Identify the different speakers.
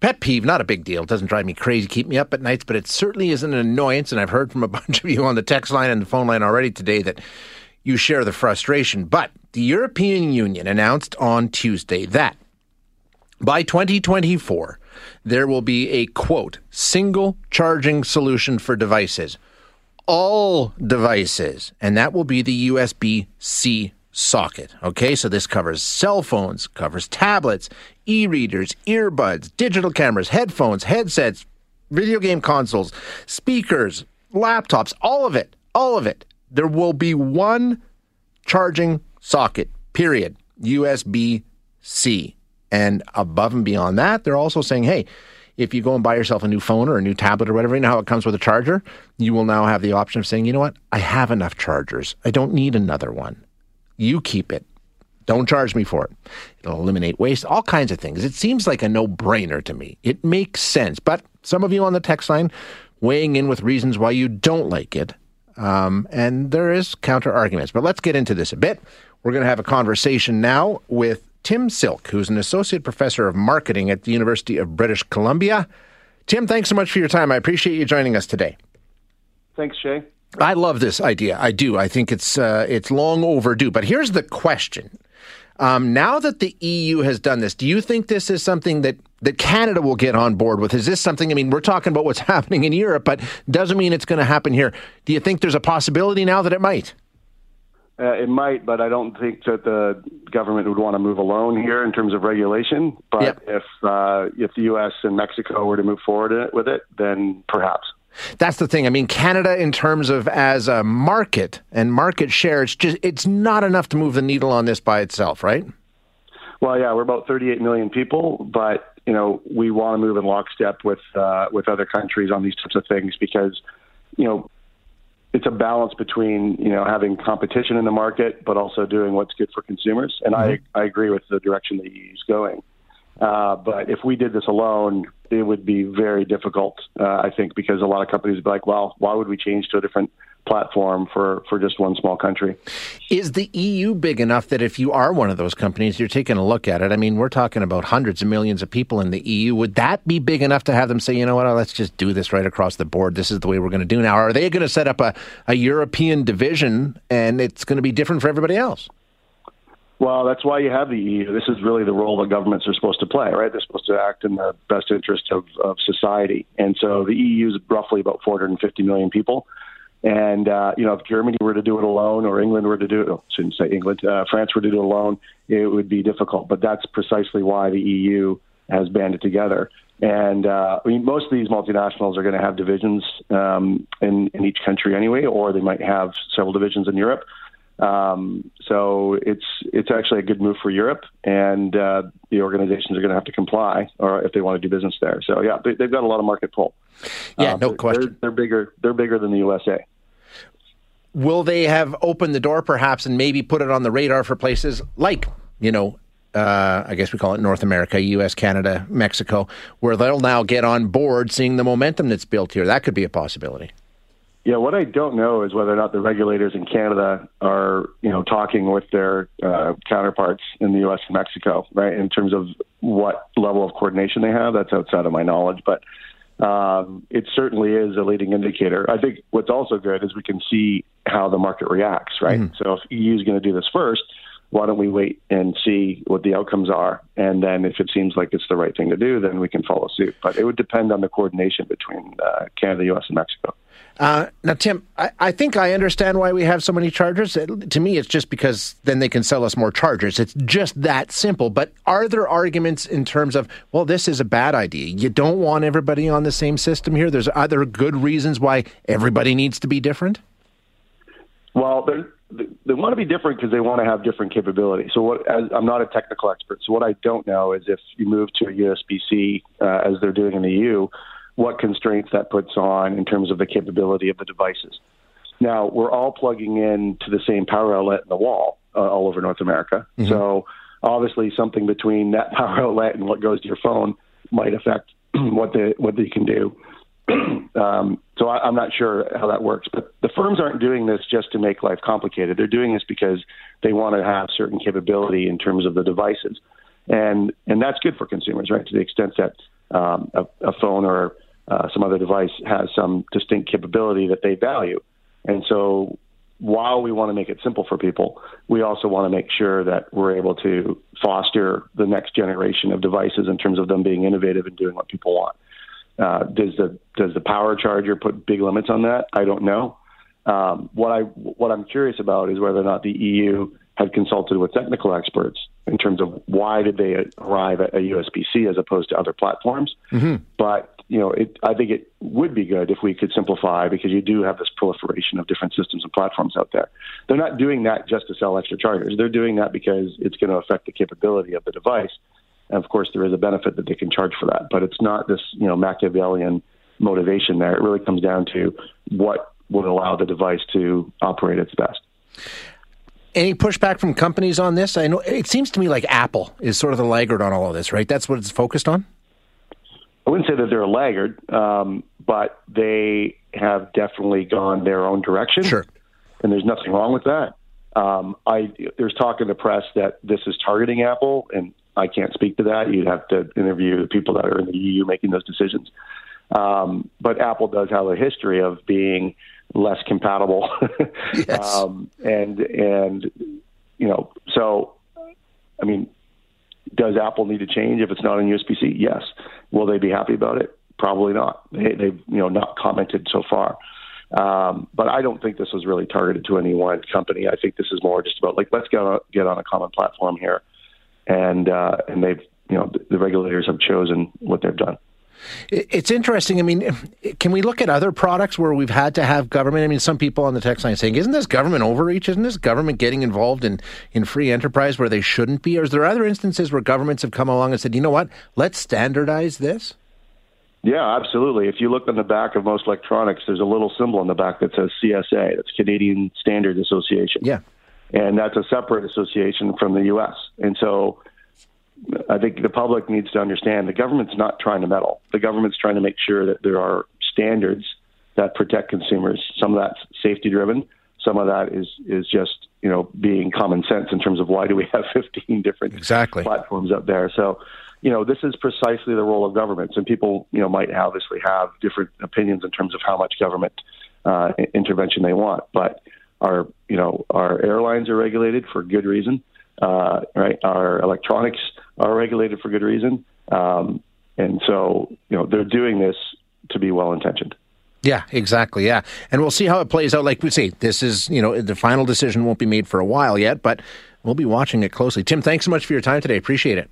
Speaker 1: Pet peeve, not a big deal. It doesn't drive me crazy, keep me up at nights, but it certainly is an annoyance. And I've heard from a bunch of you on the text line and the phone line already today that you share the frustration. But the European Union announced on Tuesday that by 2024, there will be a quote, single charging solution for devices. All devices. And that will be the USB C socket. Okay, so this covers cell phones, covers tablets, e readers, earbuds, digital cameras, headphones, headsets, video game consoles, speakers, laptops, all of it. All of it. There will be one charging socket, period. USB C. And above and beyond that, they're also saying, hey, if you go and buy yourself a new phone or a new tablet or whatever, you know how it comes with a charger, you will now have the option of saying, you know what, I have enough chargers. I don't need another one. You keep it. Don't charge me for it. It'll eliminate waste, all kinds of things. It seems like a no brainer to me. It makes sense. But some of you on the text line weighing in with reasons why you don't like it. Um, and there is counter arguments. But let's get into this a bit. We're going to have a conversation now with Tim Silk, who's an associate professor of marketing at the University of British Columbia. Tim, thanks so much for your time. I appreciate you joining us today.
Speaker 2: Thanks, Shay.
Speaker 1: I love this idea. I do. I think it's uh, it's long overdue. But here's the question: um, Now that the EU has done this, do you think this is something that that Canada will get on board with? Is this something? I mean, we're talking about what's happening in Europe, but doesn't mean it's going to happen here. Do you think there's a possibility now that it might?
Speaker 2: Uh, it might, but I don't think that the government would want to move alone here in terms of regulation. But
Speaker 1: Yep.
Speaker 2: if uh, if the U.S. and Mexico were to move forward with it, then perhaps.
Speaker 1: That's the thing. I mean, Canada, in terms of as a market and market share, it's just it's not enough to move the needle on this by itself, right?
Speaker 2: Well, yeah, we're about 38 million people, but you know we want to move in lockstep with uh, with other countries on these types of things because you know it's a balance between you know having competition in the market, but also doing what's good for consumers. And I I agree with the direction the EU is going. Uh, but if we did this alone, it would be very difficult, uh, I think, because a lot of companies would be like, well, why would we change to a different platform for, for just one small country?
Speaker 1: Is the EU big enough that if you are one of those companies, you're taking a look at it? I mean, we're talking about hundreds of millions of people in the EU. Would that be big enough to have them say, you know what, let's just do this right across the board? This is the way we're going to do now. Are they going to set up a, a European division and it's going to be different for everybody else?
Speaker 2: Well, that's why you have the EU. This is really the role that governments are supposed to play, right? They're supposed to act in the best interest of, of society. And so the EU is roughly about 450 million people. And, uh, you know, if Germany were to do it alone or England were to do it, oh, shouldn't say England, uh, France were to do it alone, it would be difficult. But that's precisely why the EU has banded together. And uh, I mean, most of these multinationals are going to have divisions um, in, in each country anyway, or they might have several divisions in Europe. Um, so it's it's actually a good move for Europe, and uh, the organizations are going to have to comply, or if they want to do business there. So yeah, they, they've got a lot of market pull.
Speaker 1: Yeah,
Speaker 2: Um,
Speaker 1: no
Speaker 2: they're-
Speaker 1: question.
Speaker 2: They're, they're bigger. They're bigger than the USA.
Speaker 1: Will they have opened the door perhaps and maybe put it on the radar for places like, you know, uh, I guess we call it North America, US, Canada, Mexico, where they'll now get on board seeing the momentum that's built here? That could be a possibility.
Speaker 2: Yeah, what I don't know is whether or not the regulators in Canada are, you know, talking with their uh, counterparts in the U.S. and Mexico, right? In terms of what level of coordination they have, that's outside of my knowledge, but um, it certainly is a leading indicator. I think what's also good is we can see how the market reacts, right? So if EU is going to do this first, why don't we wait and see what the outcomes are, and then if it seems like it's the right thing to do, then we can follow suit. But it would depend on the coordination between uh, Canada, U.S., and Mexico.
Speaker 1: Uh, now, Tim, I, I think I understand why we have so many chargers. It- to me, it's just because then they can sell us more chargers. It's just that simple. But are there arguments in terms of, well, this is a bad idea? You don't want everybody on the same system here? There's other good reasons why everybody needs to be different?
Speaker 2: Well, there, they want to be different because they want to have different capabilities. So what? As, I'm not a technical expert, so what I don't know is if you move to a USB-C uh, as they're doing in the EU, what constraints that puts on in terms of the capability of the devices. Now we're all plugging in to the same power outlet in the wall uh, all over North America. Mm-hmm. So obviously, something between that power outlet and what goes to your phone might affect what they what they can do. um, so I, I'm not sure how that works. But firms aren't doing this just to make life complicated. They're doing this because they want to have certain capability in terms of the devices, and and that's good for consumers, right? To the extent that um, a, a phone or uh, some other device has some distinct capability that they value, and so while we want to make it simple for people, we also want to make sure that we're able to foster the next generation of devices in terms of them being innovative and doing what people want. Uh, does the does the power charger put big limits on that? I don't know. Um, what I what I'm curious about is whether or not the EU had consulted with technical experts in terms of why did they arrive at a USB-C as opposed to other platforms. Mm-hmm. But you know, it, I think it would be good if we could simplify because you do have this proliferation of different systems and platforms out there. They're not doing that just to sell extra chargers. They're doing that because it's going to affect the capability of the device and of course, there is a benefit that they can charge for that, but it's not this you know Machiavellian motivation there. It really comes down to what would allow the device to operate its best.
Speaker 1: Any pushback from companies on this? I know it seems to me like Apple is sort of the laggard on all of this, right? That's what it's focused on.
Speaker 2: I wouldn't say that they're a laggard, um, but they have definitely gone their own direction.
Speaker 1: Sure,
Speaker 2: and there's nothing wrong with that. Um, I there's talk in the press that this is targeting Apple, and I can't speak to that. You'd have to interview the people that are in the EU making those decisions. Um, but Apple does have a history of being less compatible,
Speaker 1: yes. um,
Speaker 2: and and you know, so I mean, does Apple need to change if it's not in USB-C? Yes. Will they be happy about it? Probably not. They, they've you know not commented so far. Um, but I don't think this was really targeted to any one company. I think this is more just about like let's get on, get on a common platform here and uh, and they've you know the regulators have chosen what they've done.
Speaker 1: It's interesting. I mean, can we look at other products where we've had to have government? I mean, some people on the text line saying, "Isn't this government overreach? Isn't this government getting involved in in free enterprise where they shouldn't be?" Or is there other instances where governments have come along and said, "You know what? Let's standardize this."
Speaker 2: Yeah, absolutely. If you look on the back of most electronics, there's a little symbol on the back that says CSA. That's Canadian Standards Association.
Speaker 1: Yeah
Speaker 2: and that's a separate association from the U.S. And so I think the public needs to understand the government's not trying to meddle. The government's trying to make sure that there are standards that protect consumers. Some of that's safety driven. Some of that is is just you know being common sense in terms of why do we have 15 different
Speaker 1: exactly.
Speaker 2: platforms up there. So you know this is precisely the role of governments, and people you know might obviously have different opinions in terms of how much government uh, intervention they want, but our, you know, our airlines are regulated for good reason. Uh, right, our electronics are regulated for good reason, um, and so you know they're doing this to be well intentioned.
Speaker 1: Yeah, exactly. Yeah, and we'll see how it plays out. Like we say, this is you know the final decision won't be made for a while yet, but we'll be watching it closely. Tim, thanks so much for your time today. Appreciate it.